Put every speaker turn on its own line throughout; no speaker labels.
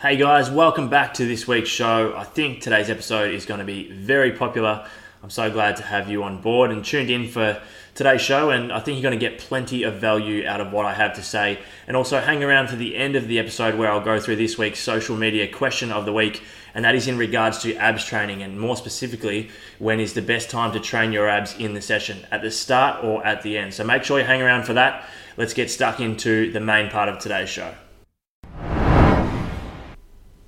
Hey guys, welcome back to this week's show. I think today's episode is going to be very popular. I'm so glad to have you on board and tuned in for today's show, and I think you're going to get plenty of value out of what I have to say. And also hang around to the end of the episode where I'll go through this week's social media question of the week, and that is in regards to abs training, and more specifically, when is the best time to train your abs in the session, at the start or at the end. So make sure you hang around for that. Let's get stuck into the main part of today's show.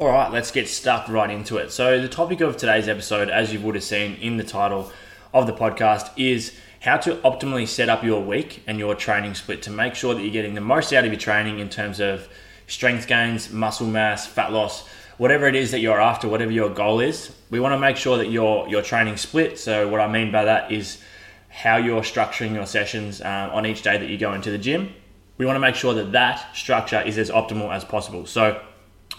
All right, let's get stuck right into it. So, the topic of today's episode, as you would have seen in the title of the podcast, is how to optimally set up your week and your training split to make sure that you're getting the most out of your training in terms of strength gains, muscle mass, fat loss, whatever it is that you're after, whatever your goal is. We want to make sure that your your training split. So what I mean by that is how you're structuring your sessions uh, on each day that you go into the gym. We want to make sure that that structure is as optimal as possible. So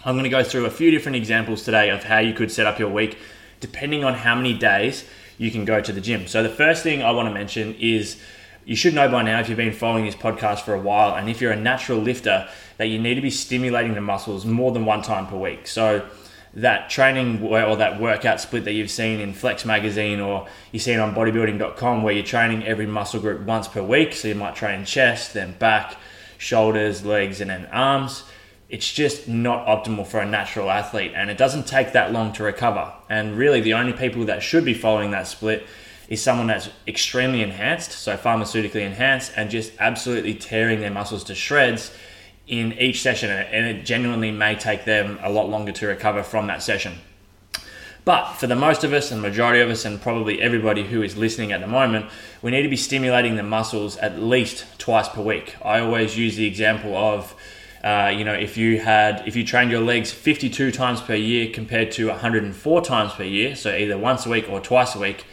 I'm going to go through a few different examples today of how you could set up your week depending on how many days you can go to the gym. So the first thing I want to mention is you should know by now if you've been following this podcast for a while and if you're a natural lifter that you need to be stimulating the muscles more than one time per week. So that training or that workout split that you've seen in Flex magazine or you see it on bodybuilding.com where you're training every muscle group once per week. So you might train chest, then back, shoulders, legs, and then arms it's just not optimal for a natural athlete and it doesn't take that long to recover. And really, the only people that should be following that split is someone that's extremely enhanced, so pharmaceutically enhanced, and just absolutely tearing their muscles to shreds in each session. And it genuinely may take them a lot longer to recover from that session. But for the most of us and majority of us, and probably everybody who is listening at the moment, we need to be stimulating the muscles at least twice per week. I always use the example of uh, you know, if you had if you trained your legs 52 times per year compared to 104 times per year, so either once a week or twice a week,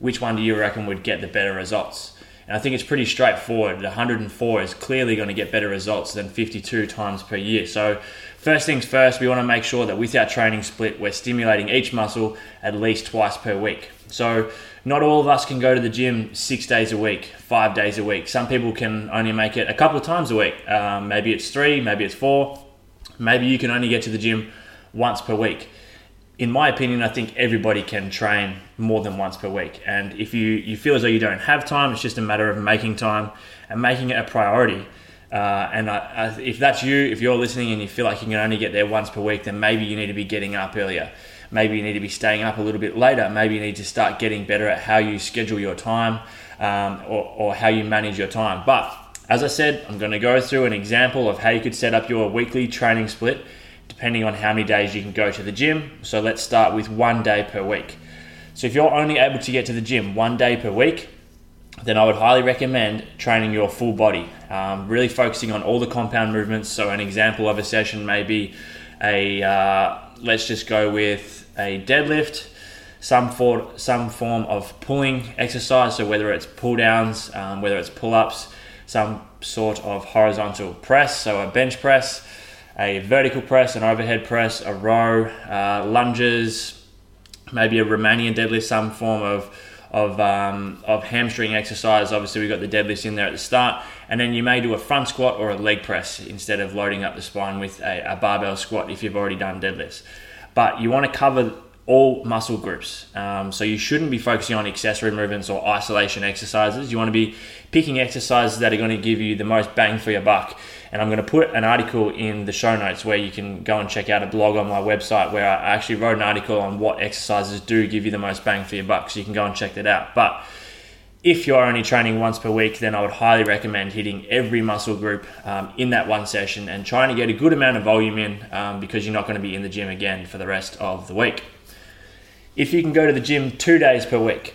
which one do you reckon would get the better results? And I think it's pretty straightforward. 104 is clearly going to get better results than 52 times per year. So, first things first, we want to make sure that with our training split, we're stimulating each muscle at least twice per week. So, not all of us can go to the gym six days a week, five days a week. Some people can only make it a couple of times a week. Um, maybe it's three, maybe it's four. Maybe you can only get to the gym once per week. In my opinion, I think everybody can train more than once per week. And if you, you feel as though you don't have time, it's just a matter of making time and making it a priority. Uh, and I, I, if that's you, if you're listening and you feel like you can only get there once per week, then maybe you need to be getting up earlier. Maybe you need to be staying up a little bit later. Maybe you need to start getting better at how you schedule your time um, or, or how you manage your time. But as I said, I'm going to go through an example of how you could set up your weekly training split depending on how many days you can go to the gym. So let's start with one day per week. So if you're only able to get to the gym one day per week, then I would highly recommend training your full body, um, really focusing on all the compound movements. So an example of a session may be a uh, let's just go with a deadlift, some for some form of pulling exercise. So whether it's pull downs, um, whether it's pull ups, some sort of horizontal press, so a bench press, a vertical press, an overhead press, a row, uh, lunges, maybe a Romanian deadlift, some form of of, um, of hamstring exercise. Obviously, we've got the deadlifts in there at the start, and then you may do a front squat or a leg press instead of loading up the spine with a, a barbell squat if you've already done deadlifts. But you want to cover all muscle groups. Um, so you shouldn't be focusing on accessory movements or isolation exercises. You want to be picking exercises that are going to give you the most bang for your buck. And I'm going to put an article in the show notes where you can go and check out a blog on my website where I actually wrote an article on what exercises do give you the most bang for your buck. So you can go and check that out. But if you're only training once per week, then I would highly recommend hitting every muscle group um, in that one session and trying to get a good amount of volume in um, because you're not going to be in the gym again for the rest of the week. If you can go to the gym two days per week,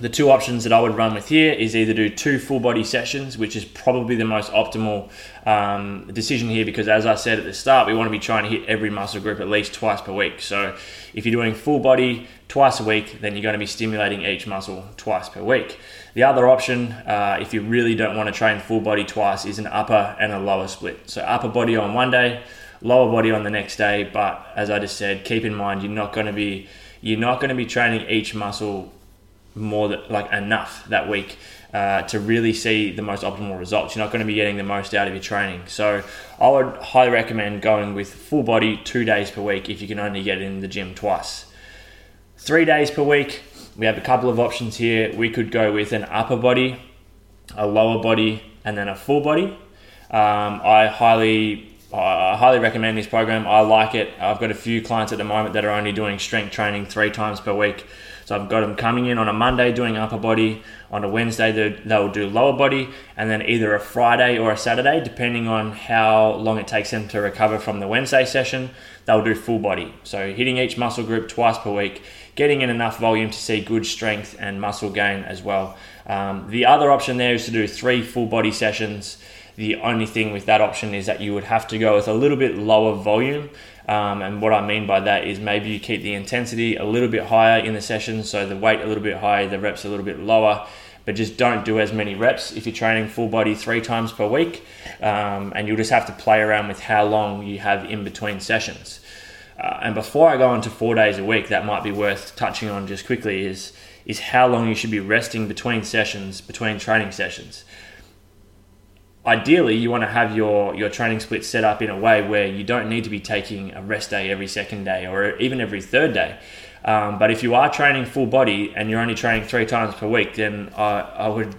the two options that I would run with here is either do two full body sessions, which is probably the most optimal um, decision here because, as I said at the start, we want to be trying to hit every muscle group at least twice per week. So, if you're doing full body twice a week, then you're going to be stimulating each muscle twice per week. The other option, uh, if you really don't want to train full body twice, is an upper and a lower split. So, upper body on one day, lower body on the next day. But as I just said, keep in mind you're not going to be you're not going to be training each muscle more like enough that week uh, to really see the most optimal results. You're not going to be getting the most out of your training. So I would highly recommend going with full body two days per week if you can only get in the gym twice. Three days per week, we have a couple of options here. We could go with an upper body, a lower body, and then a full body. Um, I highly I highly recommend this program. I like it. I've got a few clients at the moment that are only doing strength training three times per week. So I've got them coming in on a Monday doing upper body, on a Wednesday they'll do lower body, and then either a Friday or a Saturday, depending on how long it takes them to recover from the Wednesday session, they'll do full body. So hitting each muscle group twice per week, getting in enough volume to see good strength and muscle gain as well. Um, the other option there is to do three full body sessions. The only thing with that option is that you would have to go with a little bit lower volume um, and what I mean by that is maybe you keep the intensity a little bit higher in the session, so the weight a little bit higher, the reps a little bit lower, but just don't do as many reps if you're training full body three times per week. Um, and you'll just have to play around with how long you have in between sessions. Uh, and before I go into four days a week, that might be worth touching on just quickly is is how long you should be resting between sessions, between training sessions ideally you want to have your your training split set up in a way where you don't need to be taking a rest day every second day or even every third day. Um, but if you are training full body and you're only training three times per week, then I, I would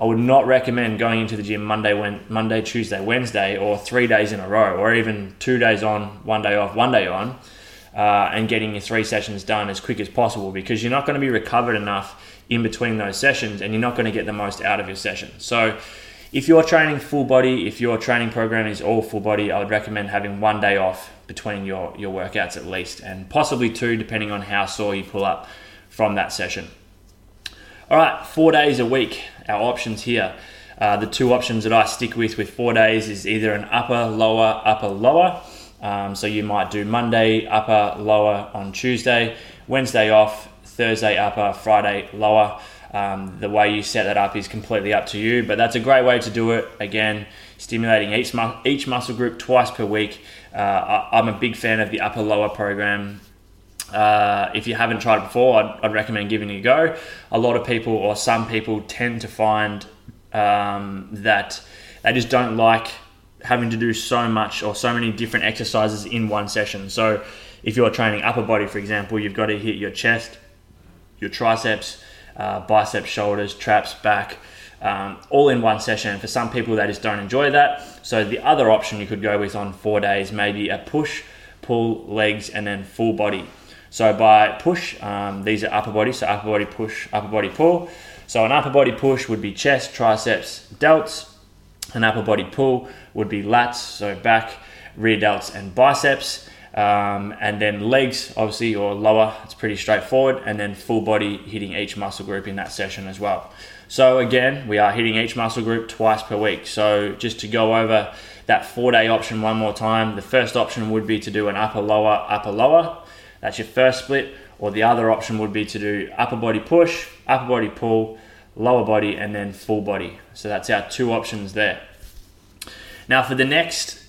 I would not recommend going into the gym Monday, when, Monday, Tuesday, Wednesday, or three days in a row, or even two days on, one day off, one day on, uh, and getting your three sessions done as quick as possible because you're not going to be recovered enough in between those sessions, and you're not going to get the most out of your session. So if you're training full body, if your training program is all full body, I would recommend having one day off between your, your workouts at least, and possibly two depending on how sore you pull up from that session. All right, four days a week, our options here. Uh, the two options that I stick with with four days is either an upper, lower, upper, lower. Um, so you might do Monday, upper, lower on Tuesday, Wednesday off, Thursday, upper, Friday, lower. Um, the way you set that up is completely up to you, but that's a great way to do it. Again, stimulating each, mu- each muscle group twice per week. Uh, I- am a big fan of the upper lower program. Uh, if you haven't tried it before, I'd, I'd, recommend giving it a go. A lot of people, or some people, tend to find um, that they just don't like having to do so much or so many different exercises in one session. So, if you're training upper body, for example, you've got to hit your chest, your triceps, uh, biceps, shoulders, traps, back, um, all in one session. For some people, they just don't enjoy that. So the other option you could go with on four days, maybe a push, pull, legs, and then full body. So by push, um, these are upper body, so upper body push, upper body pull. So an upper body push would be chest, triceps, delts. An upper body pull would be lats, so back, rear delts, and biceps. Um, and then legs, obviously, or lower, it's pretty straightforward. And then full body hitting each muscle group in that session as well. So, again, we are hitting each muscle group twice per week. So, just to go over that four day option one more time, the first option would be to do an upper lower, upper lower. That's your first split. Or the other option would be to do upper body push, upper body pull, lower body, and then full body. So, that's our two options there. Now, for the next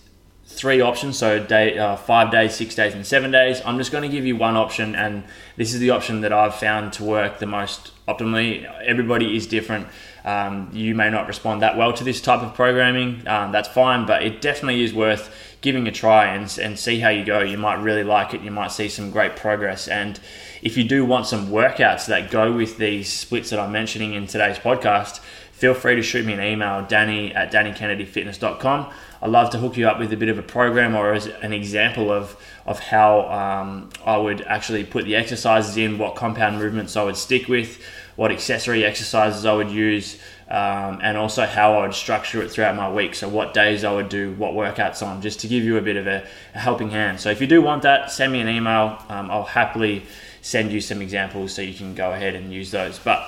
three options so day uh, five days six days and seven days. I'm just going to give you one option and this is the option that i've found to work the most optimally. Everybody is different. Um, you may not respond that well to this type of programming. Um, that's fine but it definitely is worth giving a try and, and see how you go. You might really like it. You might see some great progress. And if you do want some workouts that go with these splits that i'm mentioning in today's podcast feel free to shoot me an email danny at dannykennedyfitness.com I'd love to hook you up with a bit of a program or as an example of of how um, I would actually put the exercises in, what compound movements I would stick with, what accessory exercises I would use, um, and also how I would structure it throughout my week. So what days I would do what workouts on, just to give you a bit of a, a helping hand. So if you do want that, send me an email. Um, I'll happily send you some examples so you can go ahead and use those. But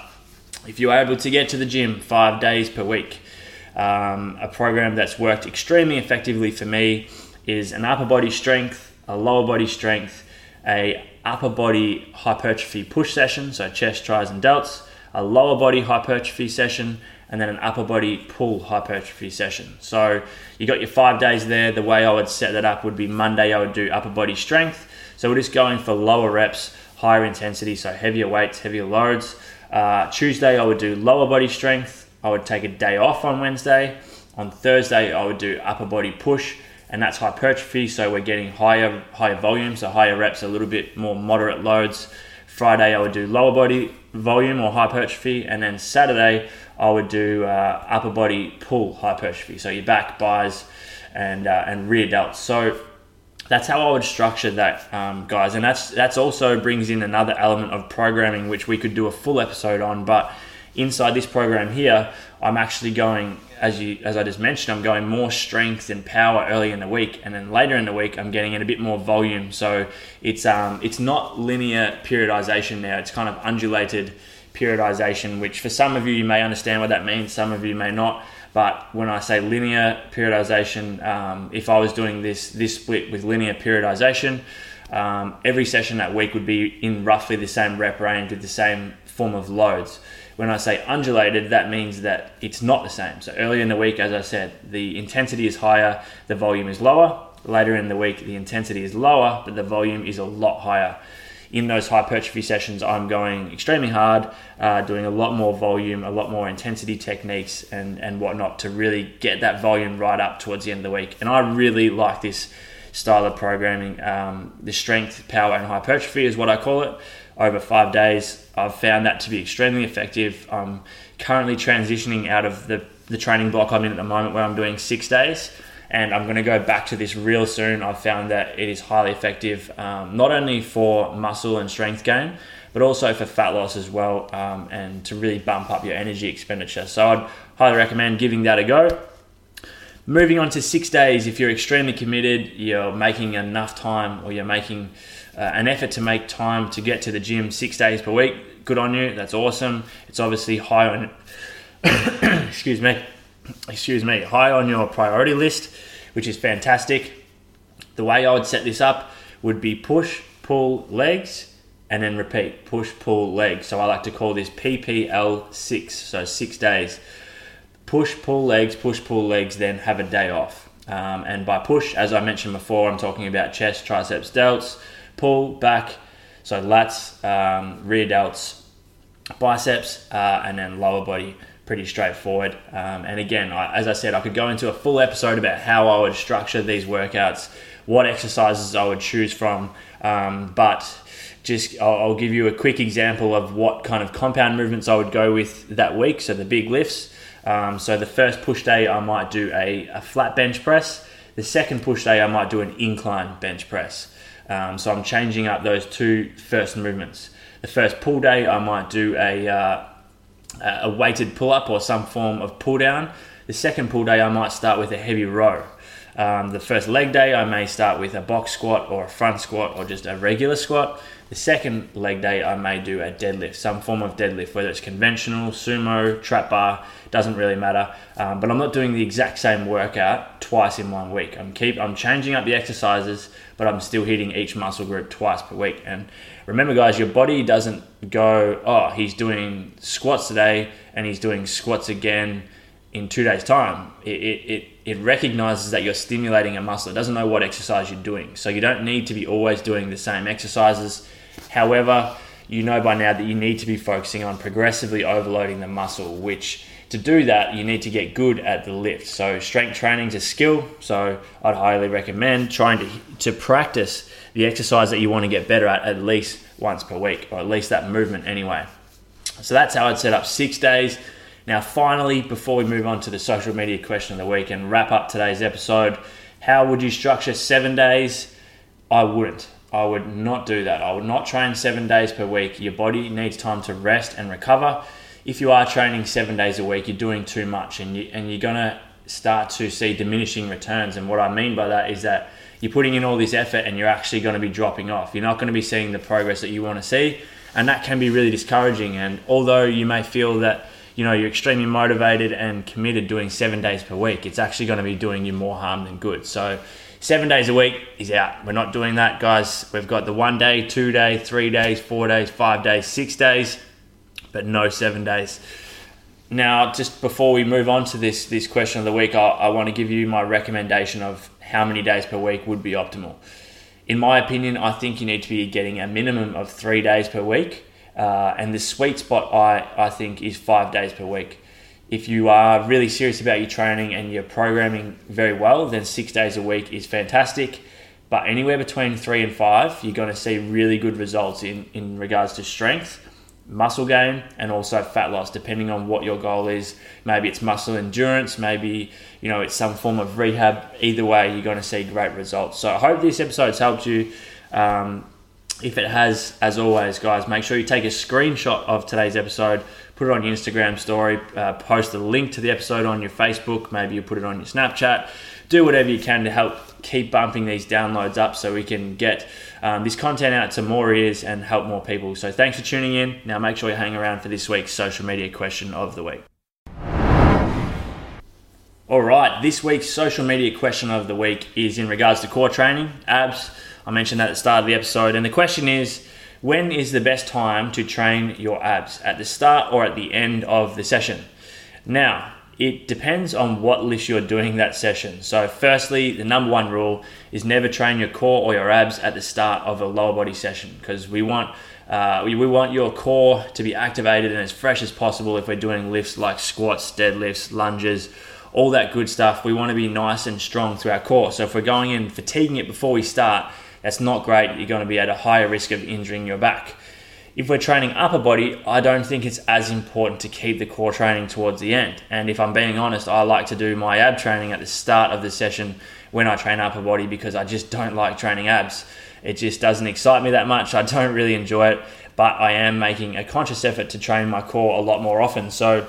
if you're able to get to the gym five days per week, um, a program that's worked extremely effectively for me is an upper body strength, a lower body strength, a upper body hypertrophy push session, so chest, tris, and delts, a lower body hypertrophy session, and then an upper body pull hypertrophy session. So you got your five days there. The way I would set that up would be Monday I would do upper body strength. So we're just going for lower reps, higher intensity, so heavier weights, heavier loads. Uh, Tuesday I would do lower body strength. I would take a day off on Wednesday. On Thursday I would do upper body push and that's hypertrophy. So we're getting higher higher volume, so higher reps, a little bit more moderate loads. Friday I would do lower body volume or hypertrophy, and then Saturday I would do uh, upper body pull hypertrophy. So your back, bis, and uh, and rear delts. So that's how I would structure that, um, guys. And that's that's also brings in another element of programming, which we could do a full episode on, but inside this program here, I'm actually going, as you as I just mentioned, I'm going more strength and power early in the week, and then later in the week, I'm getting in a bit more volume. So it's um it's not linear periodization now; it's kind of undulated periodization, which for some of you you may understand what that means, some of you may not. But when I say linear periodization, um, if I was doing this this split with linear periodization, um, every session that week would be in roughly the same rep range with the same form of loads. When I say undulated, that means that it's not the same. So earlier in the week, as I said, the intensity is higher, the volume is lower. Later in the week, the intensity is lower, but the volume is a lot higher. In those hypertrophy sessions, I'm going extremely hard, uh, doing a lot more volume, a lot more intensity techniques, and, and whatnot to really get that volume right up towards the end of the week. And I really like this style of programming. Um, the strength, power, and hypertrophy is what I call it over five days. I've found that to be extremely effective. I'm currently transitioning out of the, the training block I'm in at the moment where I'm doing six days. And I'm going to go back to this real soon. I've found that it is highly effective, um, not only for muscle and strength gain, but also for fat loss as well, um, and to really bump up your energy expenditure. So I'd highly recommend giving that a go. Moving on to six days, if you're extremely committed, you're making enough time, or you're making uh, an effort to make time to get to the gym six days per week. Good on you. That's awesome. It's obviously high on. excuse me. Excuse me. High on your priority list, which is fantastic. The way I would set this up would be push, pull, legs, and then repeat. Push, pull, legs. So I like to call this PPL6. So six days. Push, pull, legs, push, pull, legs, then have a day off. Um, and by push, as I mentioned before, I'm talking about chest, triceps, delts pull back, so lats, um, rear delts, biceps, uh, and then lower body. Pretty straightforward. Um, and again, I, as I said, I could go into a full episode about how I would structure these workouts, what exercises I would choose from, um, but just I'll, I'll, give you a quick example of what kind of compound movements I would go with that week. So the big lifts. Um, so the first push day, I might do a, a, flat bench press. The second push day, I might do an incline bench press. Um, so I'm changing up those two first movements. The first pull day, I might do a, uh, a weighted pull up or some form of pull down. The second pull day, I might start with a heavy row. Um, the first leg day, I may start with a box squat or a front squat or just a regular squat. The second leg day, I may do a deadlift, some form of deadlift, whether it's conventional, sumo, trap bar, doesn't really matter. Um, but I'm not doing the exact same workout twice in one week. I'm keep I'm changing up the exercises, but I'm still hitting each muscle group twice per week. And remember, guys, your body doesn't go, oh, he's doing squats today and he's doing squats again in two days' time. It, it, it, it recognizes that you're stimulating a muscle. It doesn't know what exercise you're doing. So you don't need to be always doing the same exercises. However, you know by now that you need to be focusing on progressively overloading the muscle, which to do that, you need to get good at the lift. So strength training is a skill. So I'd highly recommend trying to, to practice the exercise that you want to get better at at least once per week, or at least that movement anyway. So that's how I'd set up six days. Now, finally, before we move on to the social media question of the week and wrap up today's episode, how would you structure seven days? I wouldn't. I would not do that. I would not train seven days per week. Your body needs time to rest and recover. If you are training seven days a week, you're doing too much and, you, and you're going to start to see diminishing returns. And what I mean by that is that you're putting in all this effort and you're actually going to be dropping off. You're not going to be seeing the progress that you want to see and that can be really discouraging. And although you may feel that you know you're extremely motivated and committed doing seven days per week, it's actually going to be doing you more harm than good. So seven days a week is out. We're not doing that, guys. We've got the one day, two day, three days, four days, five days, six days, but no seven days. Now, just before we move on to this this question of the week, I, I want to give you my recommendation of how many days per week would be optimal. In my opinion, I think you need to be getting a minimum of three days per week, uh, and the sweet spot I I think is five days per week. If you are really serious about your training and you're programming very well, then six days a week is fantastic. But anywhere between three and five, you're going to see really good results in, in regards to strength muscle gain and also fat loss depending on what your goal is. Maybe it's muscle endurance maybe you know it's some form of rehab. Either way you're going to see great results. So i hope this episode's helped you. Um, if it has as always guys make sure you take a screenshot of today's episode put it on your instagram story uh, post a link to the episode on your facebook maybe you put it on your snapchat do whatever you can to help keep bumping these downloads up so we can get um, this content out to more ears and help more people. So thanks for tuning in. Now make sure you hang around for this week's social media question of the week. All right, this week's social media question of the week is in regards to core training, abs. I mentioned that at the start of the episode, and the question is when is the best time to train your abs? At the start or at the end of the session? Now, it depends on what lifts you're doing that session. So, firstly, the number one rule is never train your core or your abs at the start of a lower body session because we want uh, we, we want your core to be activated and as fresh as possible if we're doing lifts like squats, deadlifts, lunges, all that good stuff. We want to be nice and strong through our core. So, if we're going in fatiguing it before we start, that's not great. You're going to be at a higher risk of injuring your back if we're training upper body, I don't think it's as important to keep the core training towards the end. And if I'm being honest, I like to do my ab training at the start of the session when I train upper body because I just don't like training abs. It just doesn't excite me that much. I don't really enjoy it, but I am making a conscious effort to train my core a lot more often. So,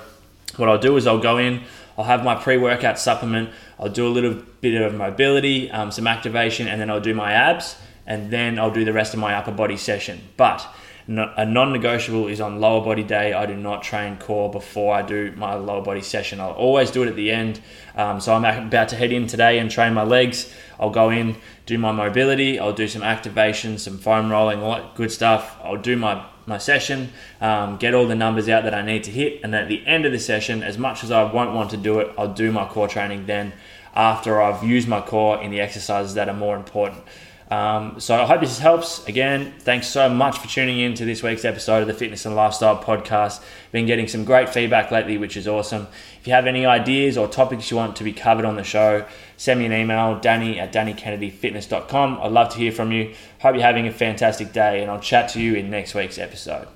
what I'll do is I'll go in, I'll have my pre workout supplement, I'll do a little bit of mobility, um, some activation, and then I'll do my abs, and then I'll do the rest of my upper body session. But a non-negotiable is on lower body day. I do not train core before I do my lower body session. I'll always do it at the end. Um, so I'm about to head in today and train my legs. I'll go in, do my mobility. I'll do some activation, some foam rolling, all that good stuff. I'll do my my session, um, get all the numbers out that I need to hit, and at the end of the session, as much as I won't want to do it, I'll do my core training then after I've used my core in the exercises that are more important. Um, so I hope this helps. Again, thanks so much for tuning in to this week's episode of the Fitness and Lifestyle Podcast. Been getting some great feedback lately, which is awesome. If you have any ideas or topics you want to be covered on the show, send me an email, danny at dannykennedyfitness.com. I'd love to hear from you. Hope you're having a fantastic day, and I'll chat to you in next week's episode.